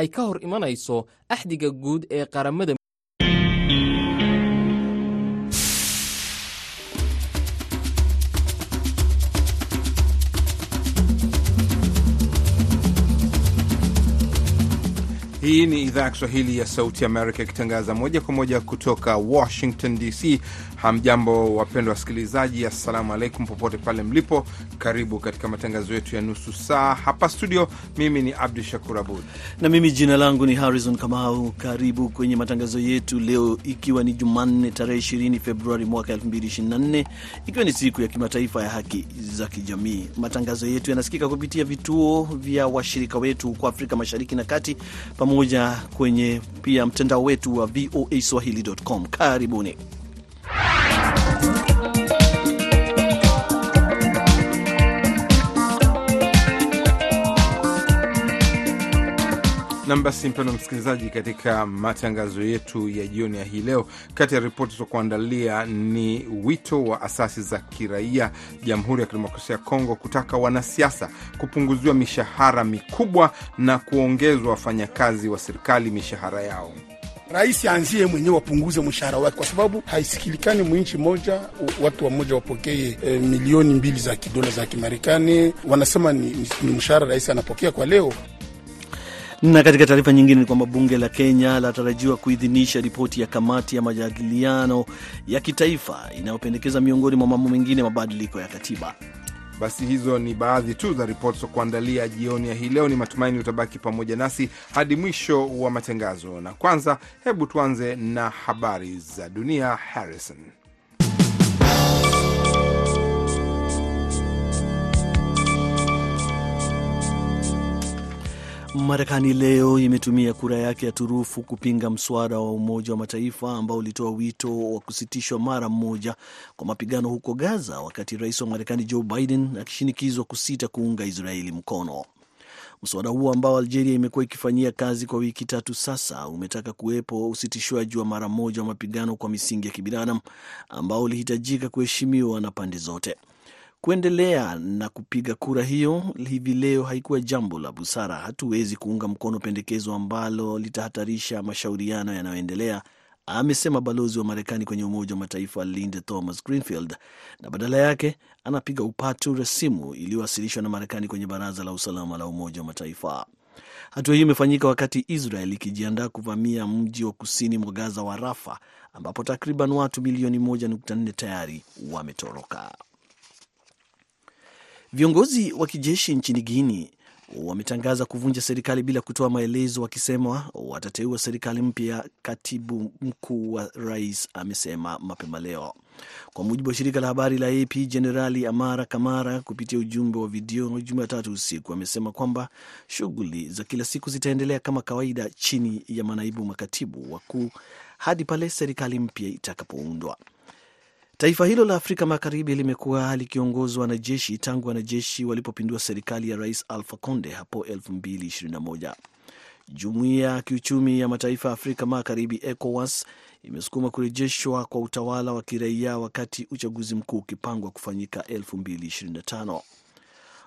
ay ka hor imanayso axdiga guud ee qaramada Hii ni idhaa ya Kiswahili ya Sauti Amerika ikitangaza moja kwa moja kutoka Washington DC. Hamjambo wapendwa wasikilizaji, assalamu alaikum popote pale mlipo. Karibu katika matangazo yetu ya nusu saa hapa studio. Mimi ni Abdu Shakur Abud na mimi jina langu ni Harrison Kamau. Karibu kwenye matangazo yetu leo, ikiwa ni Jumanne tarehe 20 Februari mwaka 2024 ikiwa ni siku ya kimataifa ya haki za kijamii. Matangazo yetu yanasikika kupitia vituo vya washirika wetu huko Afrika Mashariki na Kati pamoja kwenye pia mtandao wetu wa VOA Swahili.com. Karibuni. Nam. Basi mpendo msikilizaji, katika matangazo yetu ya jioni ya hii leo, kati ya ripoti za kuandalia ni wito wa asasi za kiraia Jamhuri ya Kidemokrasia ya Kongo kutaka wanasiasa kupunguziwa mishahara mikubwa na kuongezwa wafanyakazi wa serikali mishahara yao. Rais anzie mwenyewe wapunguze mshahara wake, kwa sababu haisikilikani mwinchi moja watu wamoja wapokee e, milioni mbili za kidola za Kimarekani. Wanasema ni, ni, ni mshahara rais anapokea kwa leo. Na katika taarifa nyingine ni kwamba bunge la Kenya latarajiwa kuidhinisha ripoti ya kamati ya majadiliano ya kitaifa inayopendekeza miongoni mwa mambo mengine mabadiliko ya katiba. Basi hizo ni baadhi tu za ripoti za kuandalia jioni ya hii leo. Ni matumaini utabaki pamoja nasi hadi mwisho wa matangazo, na kwanza, hebu tuanze na habari za dunia. Harrison. Marekani leo imetumia kura yake ya turufu kupinga mswada wa Umoja wa Mataifa ambao ulitoa wito wa kusitishwa mara moja kwa mapigano huko Gaza, wakati rais wa Marekani Joe Biden akishinikizwa kusita kuunga Israeli mkono. Mswada huo ambao Algeria imekuwa ikifanyia kazi kwa wiki tatu sasa umetaka kuwepo usitishwaji wa mara moja wa mapigano kwa misingi ya kibinadamu ambao ulihitajika kuheshimiwa na pande zote. Kuendelea na kupiga kura hiyo hivi leo haikuwa jambo la busara. Hatuwezi kuunga mkono pendekezo ambalo litahatarisha mashauriano yanayoendelea, amesema balozi wa Marekani kwenye Umoja wa Mataifa Linda Thomas Greenfield, na badala yake anapiga upatu rasimu iliyowasilishwa na Marekani kwenye Baraza la Usalama la Umoja wa Mataifa. Hatua hiyo imefanyika wakati Israel ikijiandaa kuvamia mji wa kusini mwa Gaza wa Rafa, ambapo takriban watu milioni 1.4 tayari wametoroka. Viongozi wa kijeshi nchini Guini wametangaza kuvunja serikali bila kutoa maelezo, wakisema watateua serikali mpya. Katibu mkuu wa rais amesema mapema leo, kwa mujibu wa shirika la habari la AP. Jenerali Amara Kamara kupitia ujumbe wa video Jumatatu usiku amesema kwamba shughuli za kila siku zitaendelea kama kawaida chini ya manaibu makatibu wakuu hadi pale serikali mpya itakapoundwa. Taifa hilo la Afrika Magharibi limekuwa likiongozwa na jeshi tangu wanajeshi walipopindua serikali ya Rais Alpha Conde hapo 2021. Jumuiya ya Kiuchumi ya Mataifa ya Afrika Magharibi, ECOWAS, imesukuma kurejeshwa kwa utawala wa kiraia wakati uchaguzi mkuu ukipangwa kufanyika 2025.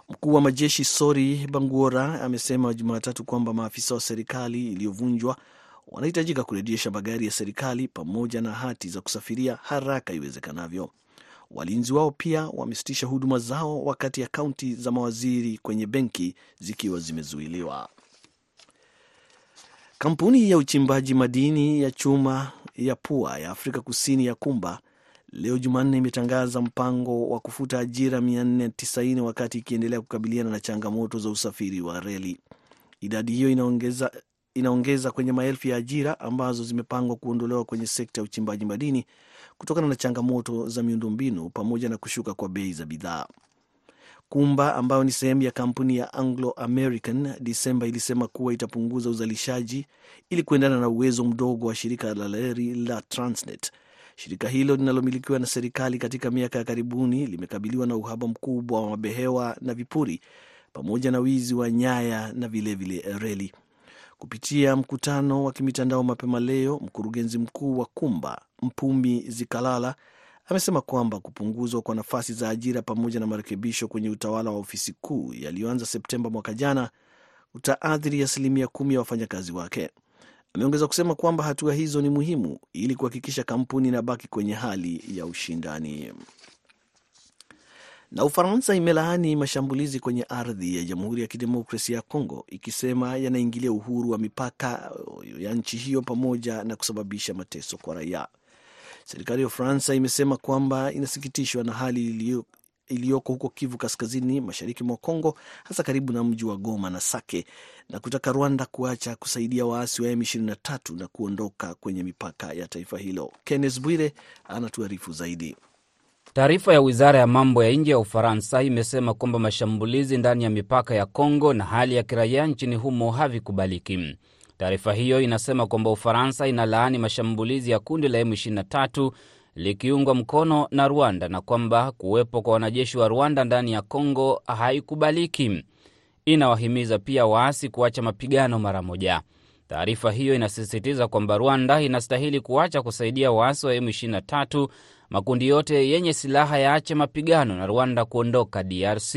Mkuu wa majeshi Sori Banguora amesema Jumatatu kwamba maafisa wa serikali iliyovunjwa wanahitajika kurejesha magari ya serikali pamoja na hati za kusafiria haraka iwezekanavyo. Walinzi wao pia wamesitisha huduma zao wakati akaunti za mawaziri kwenye benki zikiwa zimezuiliwa. Kampuni ya uchimbaji madini ya chuma ya pua ya Afrika Kusini ya Kumba leo Jumanne imetangaza mpango wa kufuta ajira 490 wakati ikiendelea kukabiliana na changamoto za usafiri wa reli. Idadi hiyo inaongeza inaongeza kwenye maelfu ya ajira ambazo zimepangwa kuondolewa kwenye sekta ya uchimbaji madini kutokana na changamoto za miundombinu pamoja na kushuka kwa bei za bidhaa. Kumba ambayo ni sehemu ya kampuni ya Anglo American Desemba ilisema kuwa itapunguza uzalishaji ili kuendana na uwezo mdogo wa shirika la reli la Transnet. Shirika hilo linalomilikiwa na serikali katika miaka ya karibuni limekabiliwa na uhaba mkubwa wa mabehewa na vipuri pamoja na wizi wa nyaya na vilevile reli. Kupitia mkutano wa kimitandao mapema leo, mkurugenzi mkuu wa Kumba Mpumi Zikalala amesema kwamba kupunguzwa kwa nafasi za ajira pamoja na marekebisho kwenye utawala wa ofisi kuu yaliyoanza Septemba mwaka jana utaathiri asilimia kumi ya wafanyakazi wake. Ameongeza kusema kwamba hatua hizo ni muhimu ili kuhakikisha kampuni inabaki kwenye hali ya ushindani. Na Ufaransa imelaani mashambulizi kwenye ardhi ya Jamhuri ya Kidemokrasia ya Kongo ikisema yanaingilia uhuru wa mipaka ya nchi hiyo pamoja na kusababisha mateso kwa raia. Serikali ya Ufaransa imesema kwamba inasikitishwa na hali iliyoko huko Kivu Kaskazini, mashariki mwa Kongo, hasa karibu na mji wa Goma na Sake, na kutaka Rwanda kuacha kusaidia waasi wa M23 na kuondoka kwenye mipaka ya taifa hilo. Kenneth Bwire anatuarifu zaidi. Taarifa ya wizara ya mambo ya nje ya Ufaransa imesema kwamba mashambulizi ndani ya mipaka ya Kongo na hali ya kiraia nchini humo havikubaliki. Taarifa hiyo inasema kwamba Ufaransa inalaani mashambulizi ya kundi la M23 likiungwa mkono na Rwanda na kwamba kuwepo kwa wanajeshi wa Rwanda ndani ya Kongo haikubaliki. Inawahimiza pia waasi kuacha mapigano mara moja. Taarifa hiyo inasisitiza kwamba Rwanda inastahili kuacha kusaidia waasi wa M23, makundi yote yenye silaha yaache mapigano na Rwanda kuondoka DRC.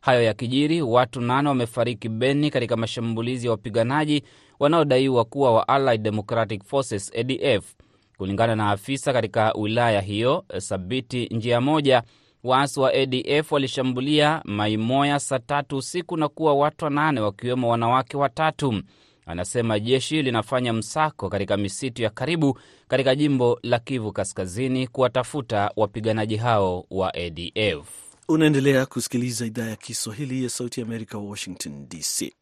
Hayo yakijiri, watu nane wamefariki Beni katika mashambulizi ya wapiganaji wanaodaiwa kuwa wa Allied Democratic Forces ADF. Kulingana na afisa katika wilaya hiyo Sabiti njia moja, waasi wa ADF walishambulia Maimoya saa tatu usiku na kuwa watu wanane wakiwemo wanawake watatu. Anasema jeshi linafanya msako katika misitu ya karibu katika jimbo la Kivu Kaskazini kuwatafuta wapiganaji hao wa ADF. Unaendelea kusikiliza idhaa ya Kiswahili ya Sauti ya Amerika, Washington DC.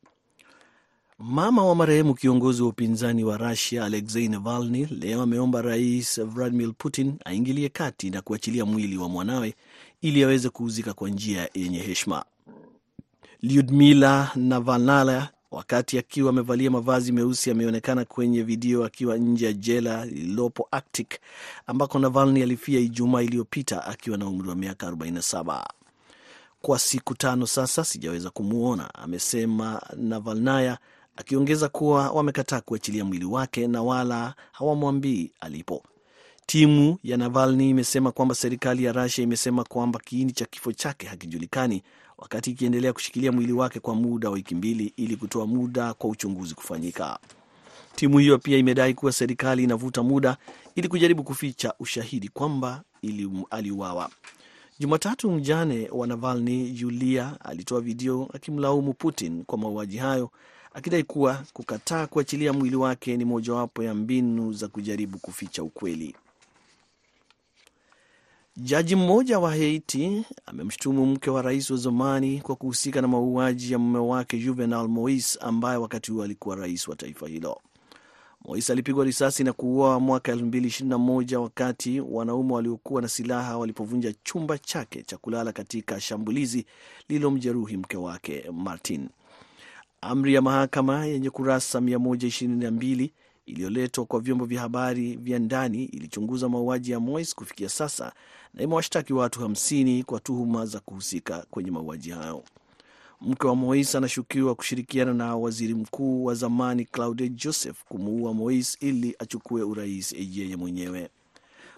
Mama wa marehemu kiongozi wa upinzani wa Rusia Alexei Navalny leo ameomba Rais Vladimir Putin aingilie kati na kuachilia mwili wa mwanawe ili aweze kuuzika kwa njia yenye heshima. Lyudmila Navalnaya, wakati akiwa amevalia mavazi meusi, ameonekana kwenye video akiwa nje ya jela lililopo Arctic ambako Navalny alifia Ijumaa iliyopita akiwa na umri wa miaka 47. Kwa siku tano sasa sijaweza kumwona, amesema Navalnaya, akiongeza kuwa wamekataa kuachilia mwili wake na wala hawamwambii alipo. Timu ya Navalny imesema kwamba serikali ya Russia imesema kwamba kiini cha kifo chake hakijulikani, wakati ikiendelea kushikilia mwili wake kwa muda wa wiki mbili ili kutoa muda kwa uchunguzi kufanyika. Timu hiyo pia imedai kuwa serikali inavuta muda ili kujaribu kuficha ushahidi kwamba aliuawa. Jumatatu, mjane wa Navalny Yulia alitoa video akimlaumu Putin kwa mauaji hayo, akidai kuwa kukataa kuachilia mwili wake ni mojawapo ya mbinu za kujaribu kuficha ukweli. Jaji mmoja wa Haiti amemshutumu mke wa rais wa zamani kwa kuhusika na mauaji ya mume wake Juvenal Moise ambaye wakati huo alikuwa rais wa taifa hilo. Moise alipigwa risasi na kuuawa mwaka 2021 wakati wanaume waliokuwa na silaha walipovunja chumba chake cha kulala katika shambulizi lililomjeruhi mke wake Martin. Amri ya mahakama yenye kurasa 122 iliyoletwa kwa vyombo vya habari vya ndani ilichunguza mauaji ya Moise kufikia sasa na imewashtaki watu 50 kwa tuhuma za kuhusika kwenye mauaji hayo. Mke wa Moise anashukiwa kushirikiana na waziri mkuu wa zamani Claude Joseph kumuua Moise ili achukue urais yeye mwenyewe.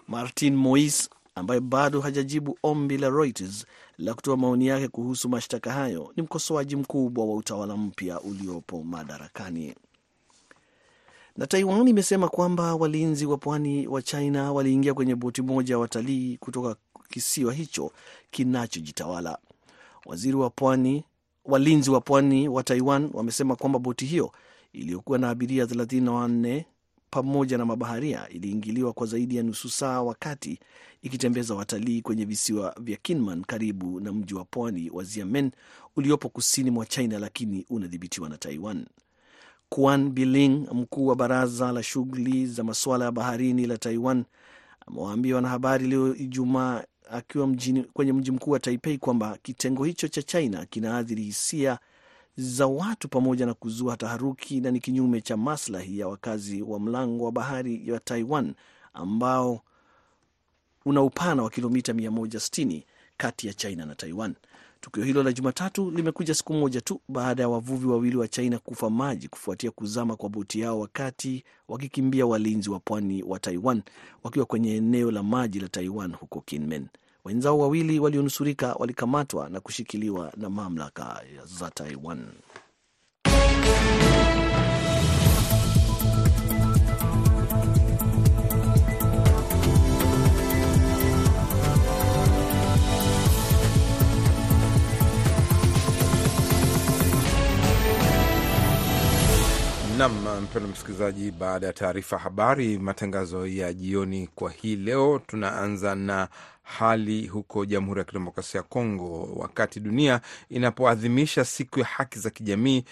Martin Moise ambaye bado hajajibu ombi la Reuters la kutoa maoni yake kuhusu mashtaka hayo ni mkosoaji mkubwa wa utawala mpya uliopo madarakani. Na Taiwan imesema kwamba walinzi wa pwani wa China waliingia kwenye boti moja ya watalii kutoka kisiwa hicho kinachojitawala. Waziri wa pwani walinzi wa pwani wa Taiwan wamesema kwamba boti hiyo iliyokuwa na abiria 34 pamoja na mabaharia iliingiliwa kwa zaidi ya nusu saa wakati ikitembeza watalii kwenye visiwa vya Kinmen karibu na mji wa pwani wa Xiamen uliopo kusini mwa China, lakini unadhibitiwa na Taiwan. Quan Biling, mkuu wa baraza la shughuli za masuala ya baharini la Taiwan, amewaambia wanahabari leo Ijumaa akiwa mjini, kwenye mji mkuu wa Taipei kwamba kitengo hicho cha China kinaathiri hisia za watu pamoja na kuzua taharuki na ni kinyume cha maslahi ya wakazi wa mlango wa bahari ya Taiwan ambao una upana wa kilomita 160 kati ya China na Taiwan. Tukio hilo la Jumatatu limekuja siku moja tu baada ya wavuvi wawili wa China kufa maji kufuatia kuzama kwa boti yao wakati wakikimbia walinzi wa pwani wa Taiwan wakiwa kwenye eneo la maji la Taiwan huko Kinmen. Wenzao wawili walionusurika walikamatwa na kushikiliwa na mamlaka za Taiwan. Nam mpendo msikilizaji, baada ya taarifa habari, matangazo ya jioni kwa hii leo, tunaanza na hali huko Jamhuri ya Kidemokrasia ya Kongo, wakati dunia inapoadhimisha siku ya haki za kijamii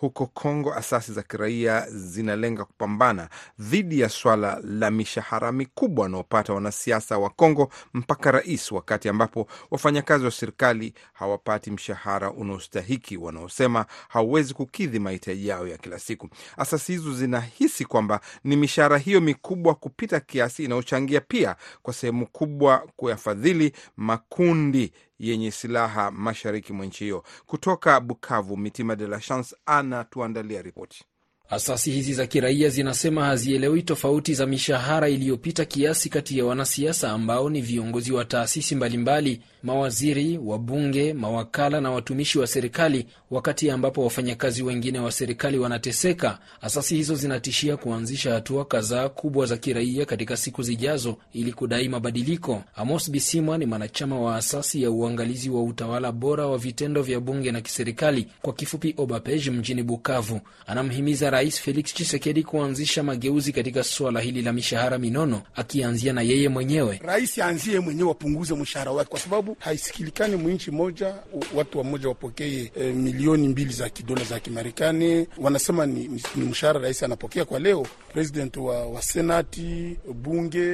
huko Kongo, asasi za kiraia zinalenga kupambana dhidi ya swala la mishahara mikubwa wanaopata wanasiasa wa Kongo mpaka rais, wakati ambapo wafanyakazi wa serikali hawapati mshahara unaostahiki, wanaosema hauwezi kukidhi mahitaji yao ya kila siku. Asasi hizo zinahisi kwamba ni mishahara hiyo mikubwa kupita kiasi inayochangia pia kwa sehemu kubwa kuyafadhili makundi yenye silaha mashariki mwa nchi hiyo. Kutoka Bukavu, Mitima de la Chance anatuandalia ripoti. Asasi hizi za kiraia zinasema hazielewi tofauti za mishahara iliyopita kiasi kati ya wanasiasa ambao ni viongozi wa taasisi mbalimbali, mawaziri, wabunge, mawakala na watumishi wa serikali, wakati ambapo wafanyakazi wengine wa serikali wanateseka. Asasi hizo zinatishia kuanzisha hatua kadhaa kubwa za kiraia katika siku zijazo ili kudai mabadiliko. Amos Bisimwa ni mwanachama wa asasi ya uangalizi wa utawala bora wa vitendo vya bunge na kiserikali, kwa kifupi OBAPEJ, mjini Bukavu. Anamhimiza Rais Felix Tshisekedi kuanzisha mageuzi katika suala hili la mishahara minono, akianzia na yeye mwenyewe. Rais aanzie mwenyewe wapunguze mshahara wake, kwa sababu haisikilikani mwinchi moja watu wamoja wapokee e, milioni mbili za kidola za Kimarekani. Wanasema ni, ni, ni mshahara rais anapokea kwa leo. President wa, wa senati bunge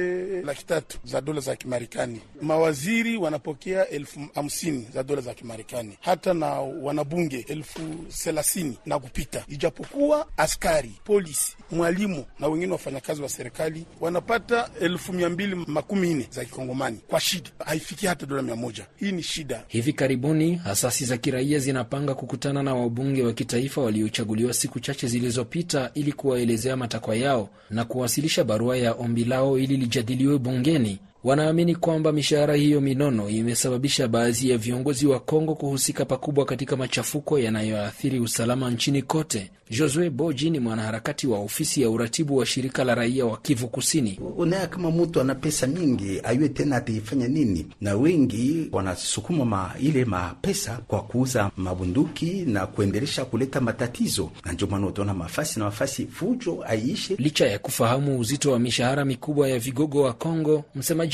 laki tatu za dola za Kimarekani, mawaziri wanapokea elfu hamsini za dola za Kimarekani, hata na wanabunge elfu thelathini na kupita, ijapokuwa askari polisi, mwalimu na wengine wafanyakazi wa serikali wanapata elfu mia mbili makumi nne za kikongomani kwa shida, haifiki hata dola mia moja. Hii ni shida. Hivi karibuni asasi za kiraia zinapanga kukutana na wabunge wa kitaifa waliochaguliwa siku chache zilizopita ili kuwaelezea matakwa yao na kuwasilisha barua ya ombi lao ili lijadiliwe bungeni. Wanaamini kwamba mishahara hiyo minono imesababisha baadhi ya viongozi wa Kongo kuhusika pakubwa katika machafuko yanayoathiri usalama nchini kote. Josue Boji ni mwanaharakati wa ofisi ya uratibu wa shirika la raia wa Kivu Kusini. Unaya kama mtu ana pesa mingi ayue tena ataifanya nini? Na wengi wanasukuma ma ile mapesa kwa kuuza mabunduki na kuendelesha kuleta matatizo, na ndio maana utaona mafasi na mafasi fujo aiishe. Licha ya kufahamu uzito wa mishahara mikubwa ya vigogo wa Kongo,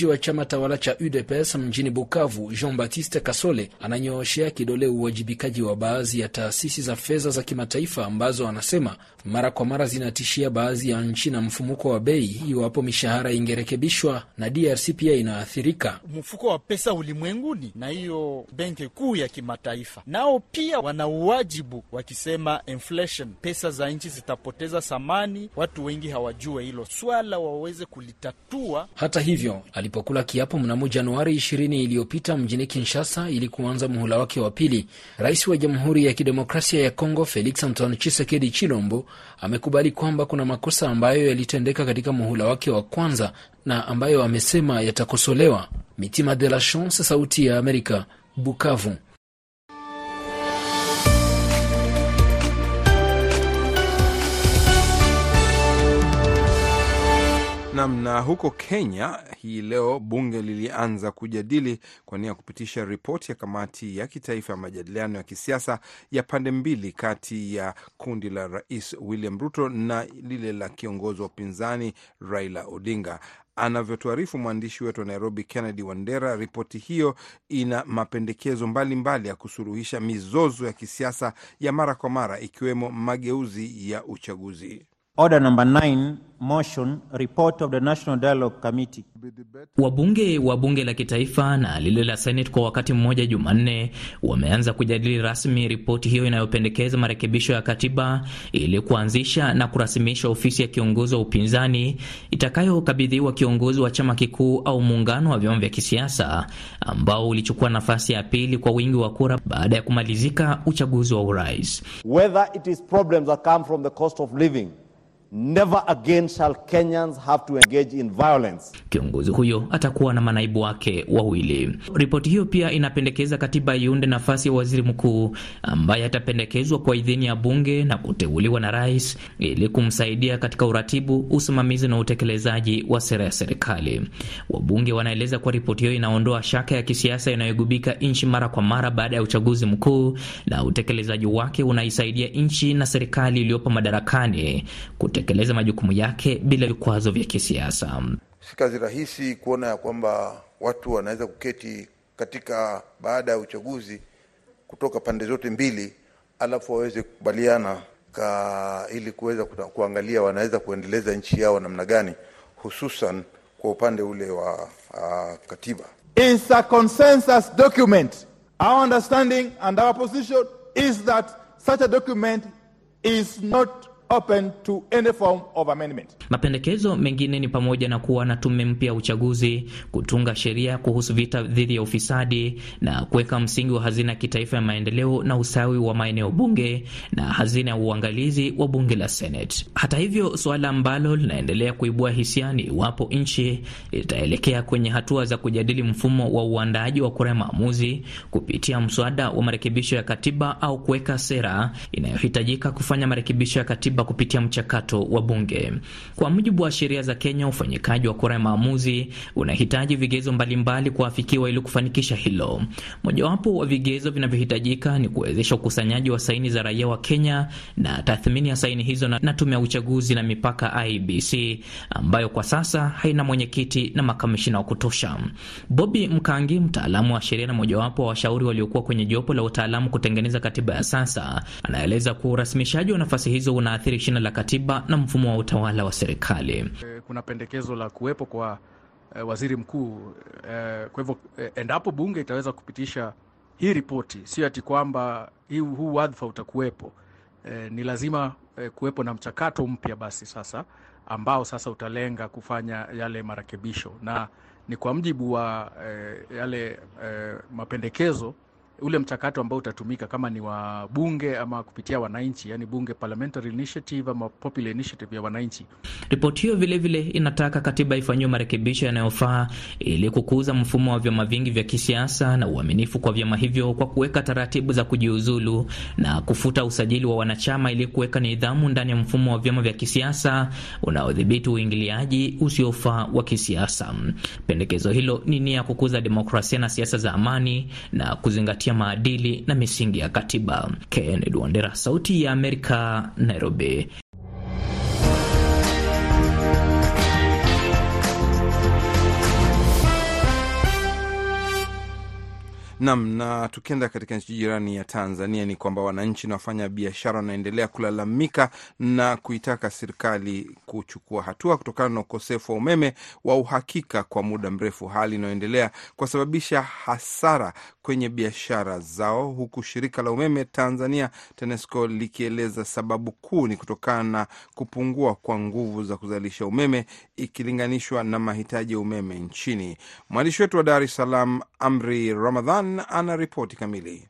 msemaji wa chama tawala cha UDPS mjini Bukavu, Jean Baptiste Kasole, ananyooshea kidole uwajibikaji wa baadhi ya taasisi za fedha za kimataifa ambazo anasema mara kwa mara zinatishia baadhi ya nchi na mfumuko wa bei iwapo mishahara ingerekebishwa, na DRC pia inaathirika. Mfuko wa pesa ulimwenguni na hiyo benki kuu ya kimataifa nao pia wana uwajibu wakisema inflation, pesa za nchi zitapoteza thamani. Watu wengi hawajue hilo swala, waweze kulitatua. Hata hivyo, alipokula kiapo mnamo Januari 20 iliyopita mjini Kinshasa ili kuanza muhula wake wa pili, rais wa Jamhuri ya Kidemokrasia ya Kongo Felix Antoine Tshisekedi Chilombo amekubali kwamba kuna makosa ambayo yalitendeka katika muhula wake wa kwanza na ambayo amesema yatakosolewa. Mitima de la Chance, Sauti ya Amerika, Bukavu. Nam. Na huko Kenya hii leo bunge lilianza kujadili kwa nia ya kupitisha ripoti ya kamati ya kitaifa ya majadiliano ya kisiasa ya pande mbili kati ya kundi la Rais William Ruto na lile la kiongozi wa upinzani Raila Odinga. Anavyotuarifu mwandishi wetu wa Nairobi, Kennedy Wandera, ripoti hiyo ina mapendekezo mbalimbali mbali ya kusuluhisha mizozo ya kisiasa ya mara kwa mara, ikiwemo mageuzi ya uchaguzi. Order number 9, motion, report of the National Dialogue Committee. Wabunge wa bunge la kitaifa na lile la Senate kwa wakati mmoja Jumanne wameanza kujadili rasmi ripoti hiyo inayopendekeza marekebisho ya katiba ili kuanzisha na kurasimisha ofisi ya kiongozi wa upinzani itakayokabidhiwa kiongozi wa chama kikuu au muungano wa vyama vya kisiasa ambao ulichukua nafasi ya pili kwa wingi wa kura baada ya kumalizika uchaguzi wa urais. Whether it is problems that come from the cost of living Never again shall Kenyans have to engage in violence. Kiongozi huyo atakuwa na manaibu wake wawili. Ripoti hiyo pia inapendekeza katiba iunde nafasi ya waziri mkuu ambaye atapendekezwa kwa idhini ya bunge na kuteuliwa na rais ili kumsaidia katika uratibu, usimamizi na utekelezaji wa sera ya serikali. Wabunge wanaeleza kuwa ripoti hiyo inaondoa shaka ya kisiasa inayogubika nchi mara kwa mara baada ya uchaguzi mkuu, na utekelezaji wake unaisaidia nchi na serikali iliyopo madarakani kutekeleza majukumu yake bila vikwazo vya kisiasa. Si kazi rahisi kuona ya kwamba watu wanaweza kuketi katika baada ya uchaguzi kutoka pande zote mbili, alafu waweze kukubaliana ka ili kuweza kuangalia wanaweza kuendeleza nchi yao namna gani, hususan kwa upande ule wa uh, katiba. It's a consensus document. Our understanding and our position is that such a document is not open to any form of amendment. Mapendekezo mengine ni pamoja na kuwa na tume mpya ya uchaguzi, kutunga sheria kuhusu vita dhidi ya ufisadi na kuweka msingi wa hazina ya kitaifa ya maendeleo na usawi wa maeneo bunge na hazina ya uangalizi wa bunge la Senate. Hata hivyo, suala ambalo linaendelea kuibua hisia ni iwapo nchi itaelekea kwenye hatua za kujadili mfumo wa uandaaji wa kura ya maamuzi kupitia mswada wa marekebisho ya katiba au kuweka sera inayohitajika kufanya marekebisho ya katiba kupitia mchakato wa bunge. Kwa mujibu wa sheria za Kenya, ufanyikaji wa kura ya maamuzi unahitaji vigezo mbalimbali kuafikiwa ili kufanikisha hilo. Mojawapo wa vigezo vinavyohitajika ni kuwezesha ukusanyaji wa saini za raia wa Kenya na tathmini ya saini hizo na, tume ya uchaguzi na mipaka IBC ambayo kwa sasa haina mwenyekiti na makamishina wa kutosha. Bobby Mkangi, mtaalamu wa sheria na mojawapo wa washauri waliokuwa kwenye jopo la utaalamu kutengeneza katiba ya sasa, anaeleza kuwa urasimishaji wa nafasi hizo unaathiri shina la katiba na mfumo wa utawala wa serikali. Kuna pendekezo la kuwepo kwa uh, waziri mkuu uh, kwa hivyo endapo bunge itaweza kupitisha hii ripoti, sio ati kwamba huu wadhifa utakuwepo. Ni lazima kuwepo na mchakato mpya basi sasa ambao sasa utalenga kufanya yale marekebisho, na ni kwa mjibu wa yale mapendekezo ule mchakato ambao utatumika kama ni wa bunge ama kupitia wananchi, yani bunge parliamentary initiative ama popular initiative ya wananchi. Ripoti hiyo vilevile inataka katiba ifanyiwe marekebisho yanayofaa ili kukuza mfumo wa vyama vingi vya kisiasa na uaminifu kwa vyama hivyo kwa kuweka taratibu za kujiuzulu na kufuta usajili wa wanachama ili kuweka nidhamu ndani ya mfumo wa vyama vya kisiasa unaodhibiti uingiliaji usiofaa wa kisiasa. Pendekezo hilo ni nia ya kukuza demokrasia na siasa za amani na kuzingatia maadili na misingi ya katiba. Kennedy Wandera, Sauti ya Amerika, Nairobi. Nam, na tukienda katika nchi jirani ya Tanzania ni kwamba wananchi na wafanya biashara wanaendelea kulalamika na kuitaka serikali kuchukua hatua kutokana na ukosefu wa umeme wa uhakika kwa muda mrefu, hali inayoendelea kusababisha hasara kwenye biashara zao, huku shirika la umeme Tanzania TANESCO likieleza sababu kuu ni kutokana na kupungua kwa nguvu za kuzalisha umeme ikilinganishwa na mahitaji ya umeme nchini. Mwandishi wetu wa Dar es Salaam Amri Ramadhan ana ripoti kamili.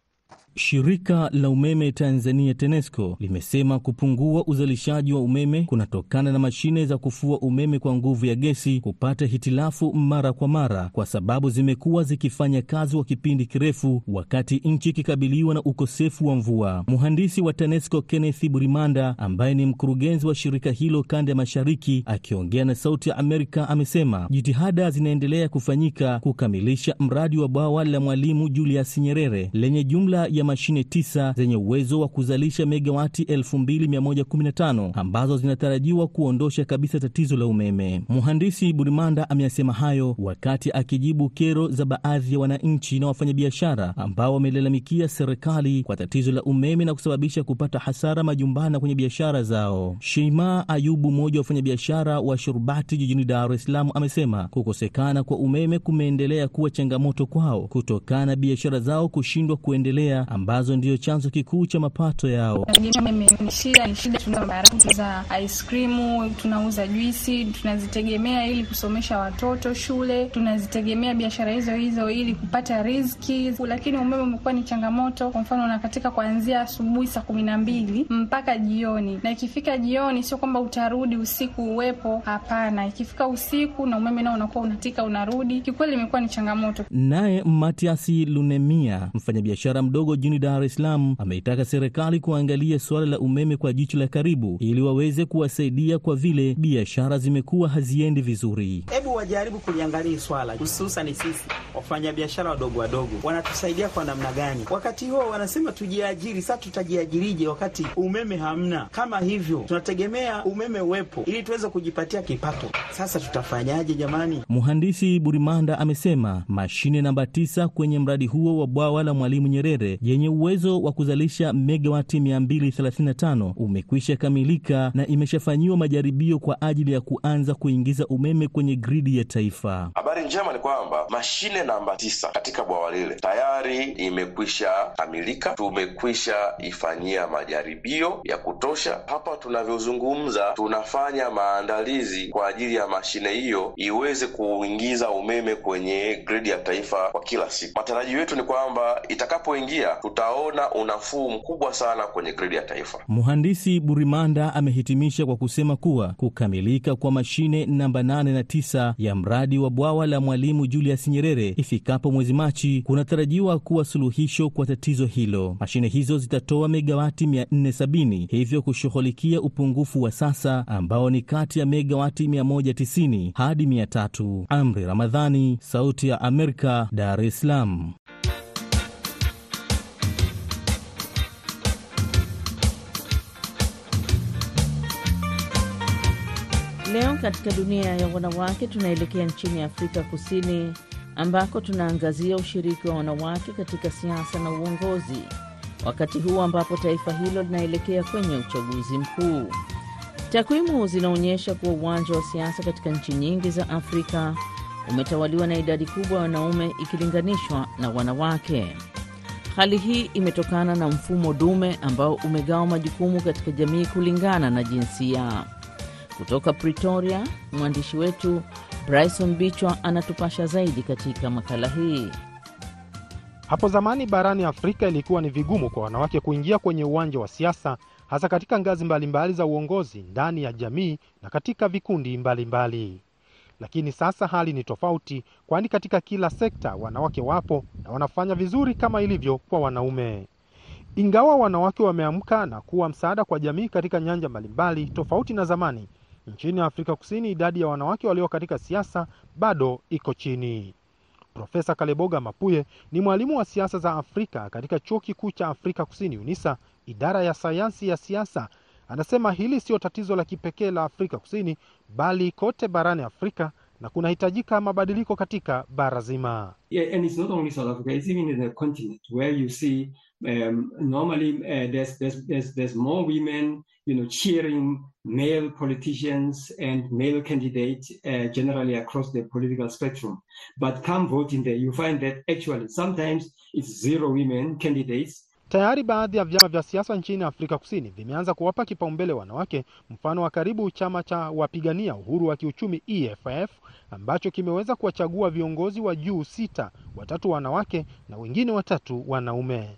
Shirika la umeme Tanzania TANESCO limesema kupungua uzalishaji wa umeme kunatokana na mashine za kufua umeme kwa nguvu ya gesi kupata hitilafu mara kwa mara, kwa sababu zimekuwa zikifanya kazi kwa kipindi kirefu, wakati nchi ikikabiliwa na ukosefu wa mvua. Mhandisi wa TANESCO Kenneth Burimanda, ambaye ni mkurugenzi wa shirika hilo kanda ya Mashariki, akiongea na Sauti ya Amerika, amesema jitihada zinaendelea kufanyika kukamilisha mradi wa bwawa la Mwalimu Julius Nyerere lenye jumla ya mashine tisa zenye uwezo wa kuzalisha megawati 2115 ambazo zinatarajiwa kuondosha kabisa tatizo la umeme. Mhandisi Burimanda ameyasema hayo wakati akijibu kero za baadhi ya wananchi na wafanyabiashara ambao wamelalamikia serikali kwa tatizo la umeme na kusababisha kupata hasara majumbani na kwenye biashara zao. Sheima Ayubu, mmoja wa wafanyabiashara wa Shurbati jijini Dar es Salaam, amesema kukosekana kwa umeme kumeendelea kuwa changamoto kwao kutokana na biashara zao kushindwa kuendelea ambazo ndiyo chanzo kikuu cha mapato yao. Ni shida, ni shida. Tunauza ice cream, tunauza juisi, tunazitegemea ili kusomesha watoto shule, tunazitegemea biashara hizo hizo ili kupata riziki, lakini umeme umekuwa ni changamoto. Kwa mfano, unakatika kuanzia asubuhi saa kumi na mbili mpaka jioni, na ikifika jioni sio kwamba utarudi usiku uwepo, hapana. Ikifika usiku na umeme nao unakuwa unatika unarudi, kikweli imekuwa ni changamoto. Naye Matiasi Lunemia, mfanyabiashara mdogo jijini Dar es Salaam, ameitaka serikali kuangalia suala la umeme kwa jicho la karibu ili waweze kuwasaidia kwa vile biashara zimekuwa haziendi vizuri. Hebu wajaribu kuliangalia swala, hususani sisi wafanyabiashara wadogo wadogo, wanatusaidia kwa namna gani? Wakati huo wanasema tujiajiri. Sasa tutajiajirije wakati umeme hamna? Kama hivyo tunategemea umeme uwepo ili tuweze kujipatia kipato. Sasa tutafanyaje jamani? Mhandisi Burimanda amesema mashine namba tisa kwenye mradi huo wa bwawa la Mwalimu Nyerere yenye uwezo wa kuzalisha megawati 235 umekwisha kamilika na imeshafanyiwa majaribio kwa ajili ya kuanza kuingiza umeme kwenye gridi ya taifa. Habari njema ni kwamba mashine namba tisa katika bwawa lile tayari imekwisha kamilika, tumekwisha ifanyia majaribio ya kutosha. Hapa tunavyozungumza, tunafanya maandalizi kwa ajili ya mashine hiyo iweze kuingiza umeme kwenye gridi ya taifa kwa kila siku. Matarajio yetu ni kwamba itakapoingia, tutaona unafuu mkubwa sana kwenye gridi ya taifa. Mhandisi Burimanda amehitimisha kwa kusema kuwa kukamilika kwa mashine namba 8 na 9 ya mradi wa bwawa la Mwalimu Julius Nyerere ifikapo mwezi Machi kunatarajiwa kuwa suluhisho kwa tatizo hilo. Mashine hizo zitatoa megawati 470, hivyo kushughulikia upungufu wa sasa ambao ni kati ya megawati 190 hadi 300. Amri Ramadhani, Sauti ya Amerika, Dar es Salaam. Leo katika dunia ya wanawake tunaelekea nchini Afrika Kusini ambako tunaangazia ushiriki wa wanawake katika siasa na uongozi, wakati huu ambapo taifa hilo linaelekea kwenye uchaguzi mkuu. Takwimu zinaonyesha kuwa uwanja wa siasa katika nchi nyingi za Afrika umetawaliwa na idadi kubwa ya wanaume ikilinganishwa na wanawake. Hali hii imetokana na mfumo dume ambao umegawa majukumu katika jamii kulingana na jinsia. Kutoka Pretoria, mwandishi wetu Bryson Bichwa anatupasha zaidi katika makala hii. Hapo zamani barani Afrika ilikuwa ni vigumu kwa wanawake kuingia kwenye uwanja wa siasa, hasa katika ngazi mbalimbali mbali za uongozi ndani ya jamii na katika vikundi mbalimbali mbali. Lakini sasa hali ni tofauti, kwani katika kila sekta wanawake wapo na wanafanya vizuri kama ilivyo kwa wanaume. Ingawa wanawake wameamka na kuwa msaada kwa jamii katika nyanja mbalimbali tofauti na zamani, nchini Afrika Kusini idadi ya wanawake walio katika siasa bado iko chini. Profesa Kaleboga Mapuye ni mwalimu wa siasa za Afrika katika chuo kikuu cha Afrika Kusini UNISA, idara ya sayansi ya siasa. Anasema hili sio tatizo la kipekee la Afrika Kusini, bali kote barani Afrika na kunahitajika mabadiliko katika bara zima. Yeah, um, normally uh, there's, there's, there's, there's more women you know, cheering male politicians and male candidates uh, generally across the political spectrum. But come voting day, you find that actually sometimes it's zero women candidates Tayari baadhi ya vyama vya siasa nchini Afrika Kusini vimeanza kuwapa kipaumbele wanawake. Mfano wa karibu chama cha wapigania uhuru wa kiuchumi EFF ambacho kimeweza kuwachagua viongozi wa juu sita, watatu wanawake na wengine watatu wanaume.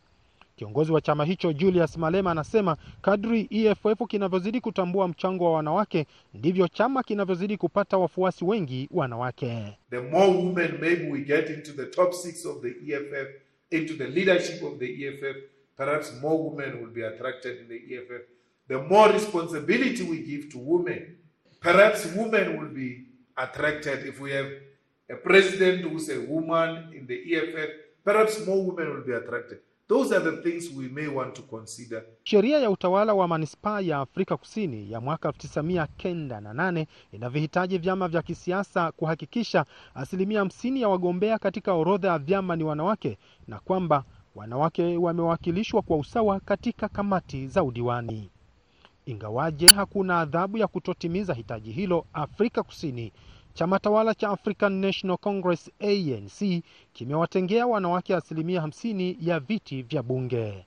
Kiongozi wa chama hicho Julius Malema anasema kadri EFF kinavyozidi kutambua mchango wa wanawake ndivyo chama kinavyozidi kupata wafuasi wengi wanawake. The more women maybe we get into the top six of the EFF, into the leadership of the EFF, perhaps more women will be attracted in the EFF. The more responsibility we give to women, perhaps women will be attracted. If we have a president who's a woman in the EFF, perhaps more women will be attracted. Those are the things we may want to consider. Sheria ya utawala wa manispaa ya Afrika Kusini ya mwaka 1998 inavyohitaji vyama vya kisiasa kuhakikisha asilimia hamsini ya wagombea katika orodha ya vyama ni wanawake na kwamba wanawake wamewakilishwa kwa usawa katika kamati za udiwani. Ingawaje hakuna adhabu ya kutotimiza hitaji hilo Afrika Kusini, Chama tawala cha African National Congress ANC kimewatengea wanawake asilimia hamsini ya viti vya bunge.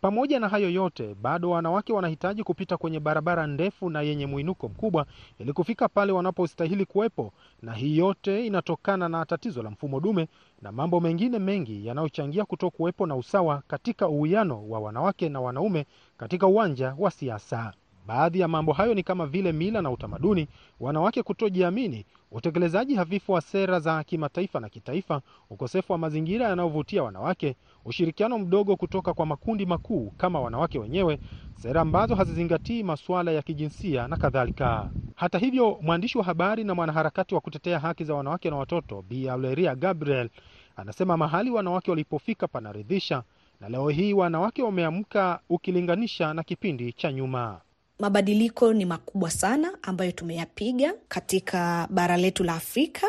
Pamoja na hayo yote, bado wanawake wanahitaji kupita kwenye barabara ndefu na yenye mwinuko mkubwa ili kufika pale wanapostahili kuwepo, na hii yote inatokana na tatizo la mfumo dume na mambo mengine mengi yanayochangia kuto kuwepo na usawa katika uwiano wa wanawake na wanaume katika uwanja wa siasa. Baadhi ya mambo hayo ni kama vile mila na utamaduni, wanawake kutojiamini, utekelezaji hafifu wa sera za kimataifa na kitaifa, ukosefu wa mazingira yanayovutia wanawake, ushirikiano mdogo kutoka kwa makundi makuu kama wanawake wenyewe, sera ambazo hazizingatii masuala ya kijinsia na kadhalika. Hata hivyo, mwandishi wa habari na mwanaharakati wa kutetea haki za wanawake na watoto Bi Auleria Gabriel anasema mahali wanawake walipofika panaridhisha, na leo hii wanawake wameamka ukilinganisha na kipindi cha nyuma. Mabadiliko ni makubwa sana ambayo tumeyapiga katika bara letu la Afrika.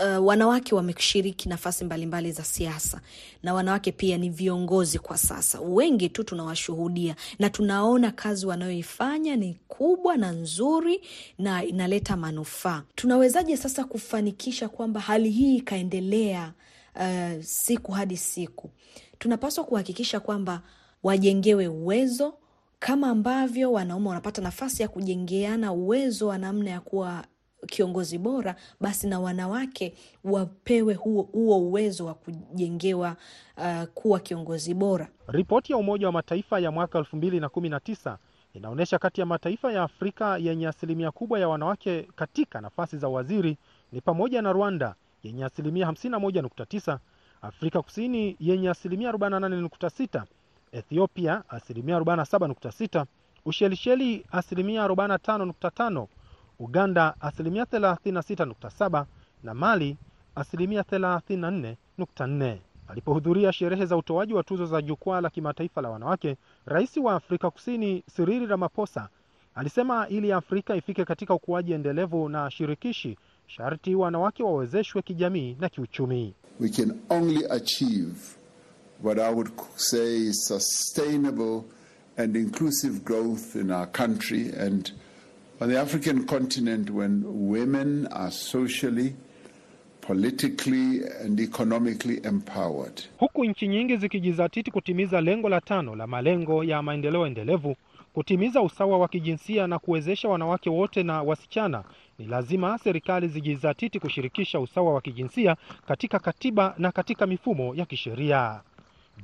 Uh, wanawake wameshiriki nafasi mbalimbali za siasa na wanawake pia ni viongozi kwa sasa, wengi tu tunawashuhudia na tunaona kazi wanayoifanya ni kubwa na nzuri na inaleta manufaa. Tunawezaje sasa kufanikisha kwamba hali hii ikaendelea uh, siku hadi siku? Tunapaswa kuhakikisha kwamba wajengewe uwezo kama ambavyo wanaume wanapata nafasi ya kujengeana uwezo wa namna ya kuwa kiongozi bora, basi na wanawake wapewe huo, huo uwezo wa kujengewa uh, kuwa kiongozi bora. Ripoti ya Umoja wa Mataifa ya mwaka 2019 inaonyesha kati ya mataifa ya Afrika yenye asilimia kubwa ya wanawake katika nafasi za waziri ni pamoja na Rwanda yenye asilimia 51.9, Afrika Kusini yenye asilimia 48.6 Ethiopia asilimia 47.6, Ushelisheli asilimia 45.5, Uganda asilimia 36.7 na Mali asilimia 34.4. Alipohudhuria sherehe za utoaji wa tuzo za jukwaa la kimataifa la wanawake, rais wa Afrika Kusini Cyril Ramaphosa alisema ili Afrika ifike katika ukuaji endelevu na shirikishi, sharti wanawake wawezeshwe kijamii na kiuchumi. We can only achieve what I would say is sustainable and inclusive growth in our country and on the African continent when women are socially, politically and economically empowered. Huku nchi nyingi zikijizatiti kutimiza lengo la tano la malengo ya maendeleo endelevu, kutimiza usawa wa kijinsia na kuwezesha wanawake wote na wasichana, ni lazima serikali zijizatiti kushirikisha usawa wa kijinsia katika katiba na katika mifumo ya kisheria.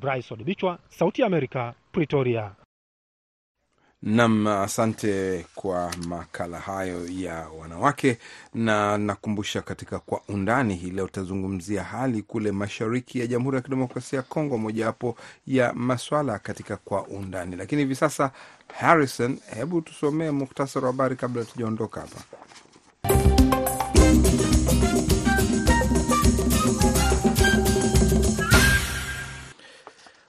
Bryce Bichwa, Sauti ya Amerika, Pretoria. Nam, asante kwa makala hayo ya wanawake, na nakumbusha katika Kwa Undani hii leo tutazungumzia hali kule mashariki ya Jamhuri ya Kidemokrasia ya Kongo, mojawapo ya maswala katika Kwa Undani. Lakini hivi sasa, Harrison, hebu tusomee muktasari wa habari kabla tujaondoka hapa.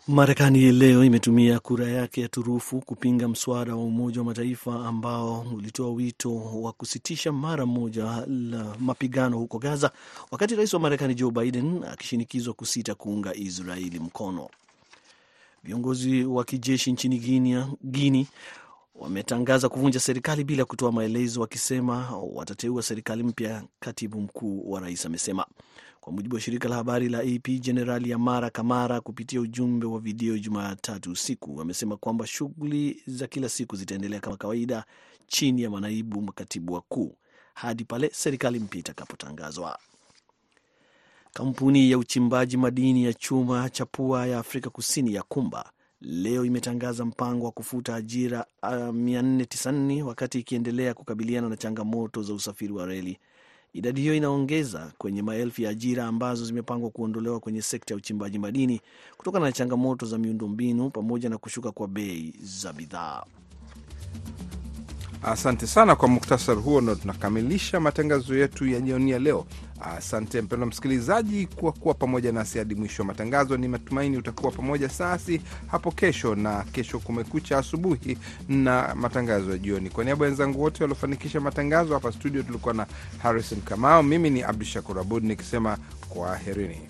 Marekani leo imetumia kura yake ya turufu kupinga mswada wa Umoja wa Mataifa ambao ulitoa wito wa kusitisha mara moja la mapigano huko Gaza, wakati rais wa Marekani Joe Biden akishinikizwa kusita kuunga Israeli mkono. Viongozi wa kijeshi nchini Guinea wametangaza kuvunja serikali bila kutoa maelezo, wakisema watateua serikali mpya, katibu mkuu wa rais amesema. Kwa mujibu wa shirika la habari la AP, Jenerali Amara Kamara kupitia ujumbe wa video Jumatatu usiku amesema kwamba shughuli za kila siku zitaendelea kama kawaida chini ya manaibu makatibu wakuu hadi pale serikali mpya itakapotangazwa. Kampuni ya uchimbaji madini ya chuma cha pua ya Afrika Kusini ya Kumba leo imetangaza mpango wa kufuta ajira uh, wakati ikiendelea kukabiliana na changamoto za usafiri wa reli. Idadi hiyo inaongeza kwenye maelfu ya ajira ambazo zimepangwa kuondolewa kwenye sekta ya uchimbaji madini kutokana na changamoto za miundombinu pamoja na kushuka kwa bei za bidhaa. Asante sana kwa muktasari huo, ndo tunakamilisha matangazo yetu ya jioni ya leo. Asante mpendwa msikilizaji kwa kuwa pamoja nasi hadi mwisho wa matangazo. Ni matumaini utakuwa pamoja sasi hapo kesho, na kesho kumekucha asubuhi na matangazo ya jioni. Kwa niaba ya wenzangu wote waliofanikisha matangazo hapa studio, tulikuwa na Harrison Kamau, mimi ni Abdu Shakur Abud nikisema kwaherini.